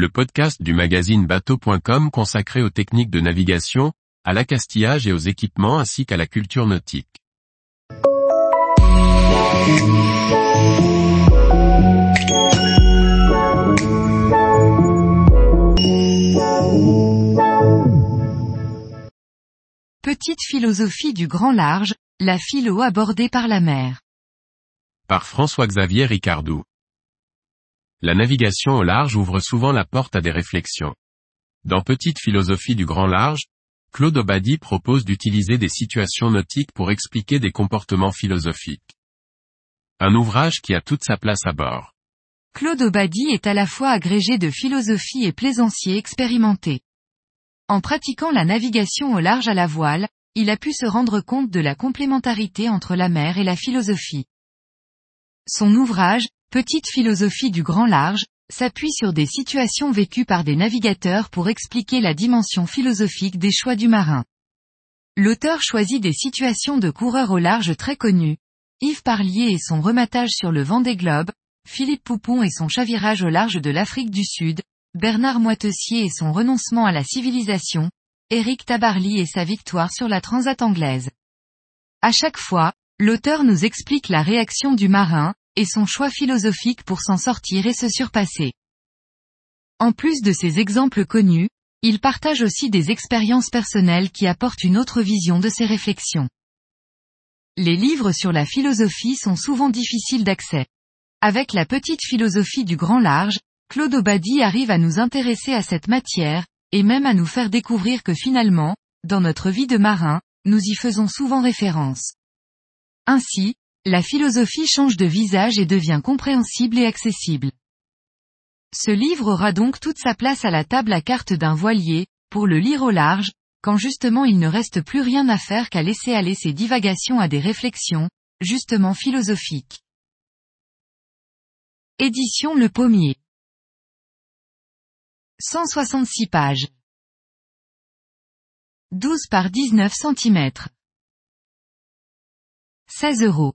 le podcast du magazine bateau.com consacré aux techniques de navigation, à l'accastillage et aux équipements ainsi qu'à la culture nautique. Petite philosophie du grand large, la philo abordée par la mer. Par François-Xavier Ricardou. La navigation au large ouvre souvent la porte à des réflexions. Dans Petite philosophie du grand large, Claude Obadi propose d'utiliser des situations nautiques pour expliquer des comportements philosophiques. Un ouvrage qui a toute sa place à bord. Claude Obadi est à la fois agrégé de philosophie et plaisancier expérimenté. En pratiquant la navigation au large à la voile, il a pu se rendre compte de la complémentarité entre la mer et la philosophie. Son ouvrage, Petite philosophie du grand large, s'appuie sur des situations vécues par des navigateurs pour expliquer la dimension philosophique des choix du marin. L'auteur choisit des situations de coureurs au large très connues. Yves Parlier et son rematage sur le vent des globes, Philippe Poupon et son chavirage au large de l'Afrique du Sud, Bernard Moitessier et son renoncement à la civilisation, Éric Tabarly et sa victoire sur la transat anglaise. À chaque fois, l'auteur nous explique la réaction du marin, et son choix philosophique pour s'en sortir et se surpasser. En plus de ces exemples connus, il partage aussi des expériences personnelles qui apportent une autre vision de ses réflexions. Les livres sur la philosophie sont souvent difficiles d'accès. Avec la petite philosophie du grand large, Claude Obadi arrive à nous intéresser à cette matière, et même à nous faire découvrir que finalement, dans notre vie de marin, nous y faisons souvent référence. Ainsi, la philosophie change de visage et devient compréhensible et accessible. Ce livre aura donc toute sa place à la table à carte d'un voilier, pour le lire au large, quand justement il ne reste plus rien à faire qu'à laisser aller ses divagations à des réflexions, justement philosophiques. Édition Le Pommier 166 pages. 12 par 19 cm. 16 euros.